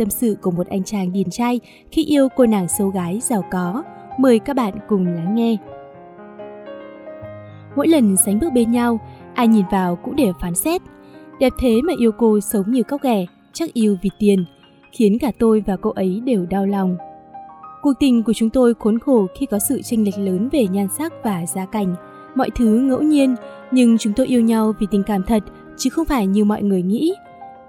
tâm sự của một anh chàng điển trai khi yêu cô nàng xấu gái giàu có. Mời các bạn cùng lắng nghe. Mỗi lần sánh bước bên nhau, ai nhìn vào cũng đều phán xét. Đẹp thế mà yêu cô sống như cóc ghẻ, chắc yêu vì tiền, khiến cả tôi và cô ấy đều đau lòng. Cuộc tình của chúng tôi khốn khổ khi có sự chênh lệch lớn về nhan sắc và giá cảnh. Mọi thứ ngẫu nhiên, nhưng chúng tôi yêu nhau vì tình cảm thật, chứ không phải như mọi người nghĩ.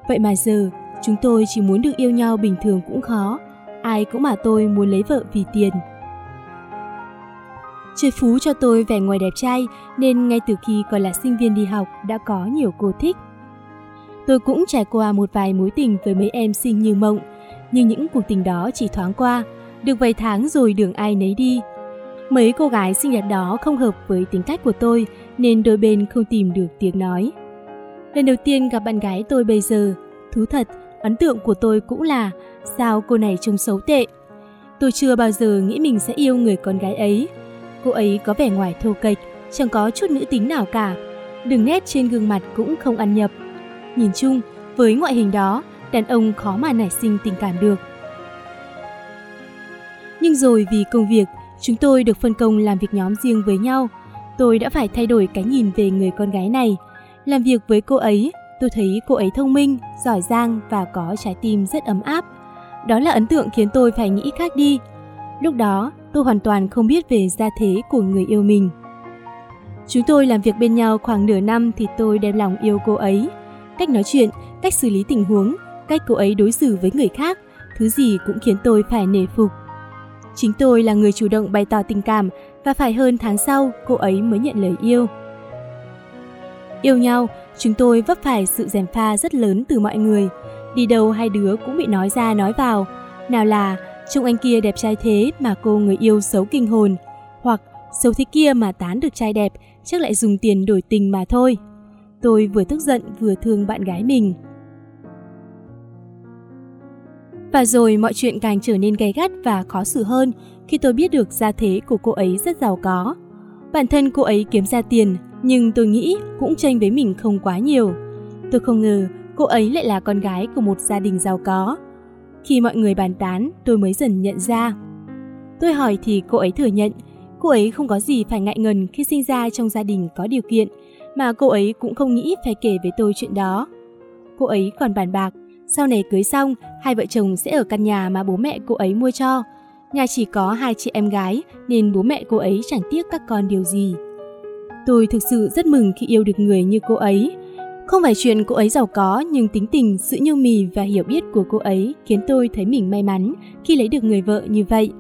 Vậy mà giờ, chúng tôi chỉ muốn được yêu nhau bình thường cũng khó. Ai cũng mà tôi muốn lấy vợ vì tiền. Trời phú cho tôi vẻ ngoài đẹp trai nên ngay từ khi còn là sinh viên đi học đã có nhiều cô thích. Tôi cũng trải qua một vài mối tình với mấy em xinh như mộng, nhưng những cuộc tình đó chỉ thoáng qua, được vài tháng rồi đường ai nấy đi. Mấy cô gái xinh đẹp đó không hợp với tính cách của tôi nên đôi bên không tìm được tiếng nói. Lần đầu tiên gặp bạn gái tôi bây giờ, thú thật, ấn tượng của tôi cũng là sao cô này trông xấu tệ. Tôi chưa bao giờ nghĩ mình sẽ yêu người con gái ấy. Cô ấy có vẻ ngoài thô kệch, chẳng có chút nữ tính nào cả. Đường nét trên gương mặt cũng không ăn nhập. Nhìn chung, với ngoại hình đó, đàn ông khó mà nảy sinh tình cảm được. Nhưng rồi vì công việc, chúng tôi được phân công làm việc nhóm riêng với nhau. Tôi đã phải thay đổi cái nhìn về người con gái này. Làm việc với cô ấy, tôi thấy cô ấy thông minh, giỏi giang và có trái tim rất ấm áp. Đó là ấn tượng khiến tôi phải nghĩ khác đi. Lúc đó, tôi hoàn toàn không biết về gia thế của người yêu mình. Chúng tôi làm việc bên nhau khoảng nửa năm thì tôi đem lòng yêu cô ấy. Cách nói chuyện, cách xử lý tình huống, cách cô ấy đối xử với người khác, thứ gì cũng khiến tôi phải nể phục. Chính tôi là người chủ động bày tỏ tình cảm và phải hơn tháng sau cô ấy mới nhận lời yêu. Yêu nhau, chúng tôi vấp phải sự gièm pha rất lớn từ mọi người. Đi đâu hai đứa cũng bị nói ra nói vào. Nào là trông anh kia đẹp trai thế mà cô người yêu xấu kinh hồn. Hoặc xấu thế kia mà tán được trai đẹp, chắc lại dùng tiền đổi tình mà thôi. Tôi vừa tức giận vừa thương bạn gái mình. Và rồi mọi chuyện càng trở nên gay gắt và khó xử hơn khi tôi biết được gia thế của cô ấy rất giàu có. Bản thân cô ấy kiếm ra tiền, nhưng tôi nghĩ cũng tranh với mình không quá nhiều. Tôi không ngờ cô ấy lại là con gái của một gia đình giàu có. Khi mọi người bàn tán, tôi mới dần nhận ra. Tôi hỏi thì cô ấy thừa nhận, cô ấy không có gì phải ngại ngần khi sinh ra trong gia đình có điều kiện, mà cô ấy cũng không nghĩ phải kể với tôi chuyện đó. Cô ấy còn bàn bạc, sau này cưới xong, hai vợ chồng sẽ ở căn nhà mà bố mẹ cô ấy mua cho. Nhà chỉ có hai chị em gái nên bố mẹ cô ấy chẳng tiếc các con điều gì. Tôi thực sự rất mừng khi yêu được người như cô ấy. Không phải chuyện cô ấy giàu có nhưng tính tình, sự nhu mì và hiểu biết của cô ấy khiến tôi thấy mình may mắn khi lấy được người vợ như vậy.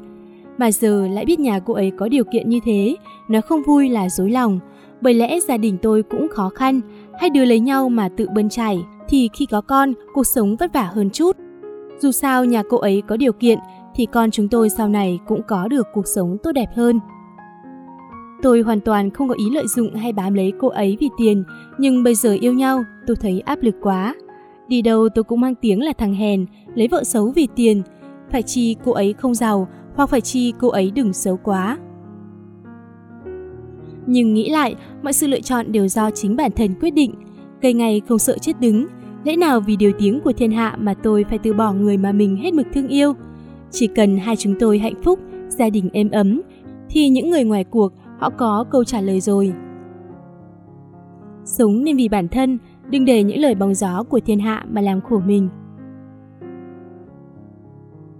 Mà giờ lại biết nhà cô ấy có điều kiện như thế, nó không vui là dối lòng. Bởi lẽ gia đình tôi cũng khó khăn, hai đứa lấy nhau mà tự bươn chải thì khi có con, cuộc sống vất vả hơn chút. Dù sao nhà cô ấy có điều kiện thì con chúng tôi sau này cũng có được cuộc sống tốt đẹp hơn. Tôi hoàn toàn không có ý lợi dụng hay bám lấy cô ấy vì tiền, nhưng bây giờ yêu nhau, tôi thấy áp lực quá. Đi đâu tôi cũng mang tiếng là thằng hèn, lấy vợ xấu vì tiền. Phải chi cô ấy không giàu, hoặc phải chi cô ấy đừng xấu quá. Nhưng nghĩ lại, mọi sự lựa chọn đều do chính bản thân quyết định. Cây ngày không sợ chết đứng, lẽ nào vì điều tiếng của thiên hạ mà tôi phải từ bỏ người mà mình hết mực thương yêu. Chỉ cần hai chúng tôi hạnh phúc, gia đình êm ấm, thì những người ngoài cuộc họ có câu trả lời rồi. Sống nên vì bản thân, đừng để những lời bóng gió của thiên hạ mà làm khổ mình.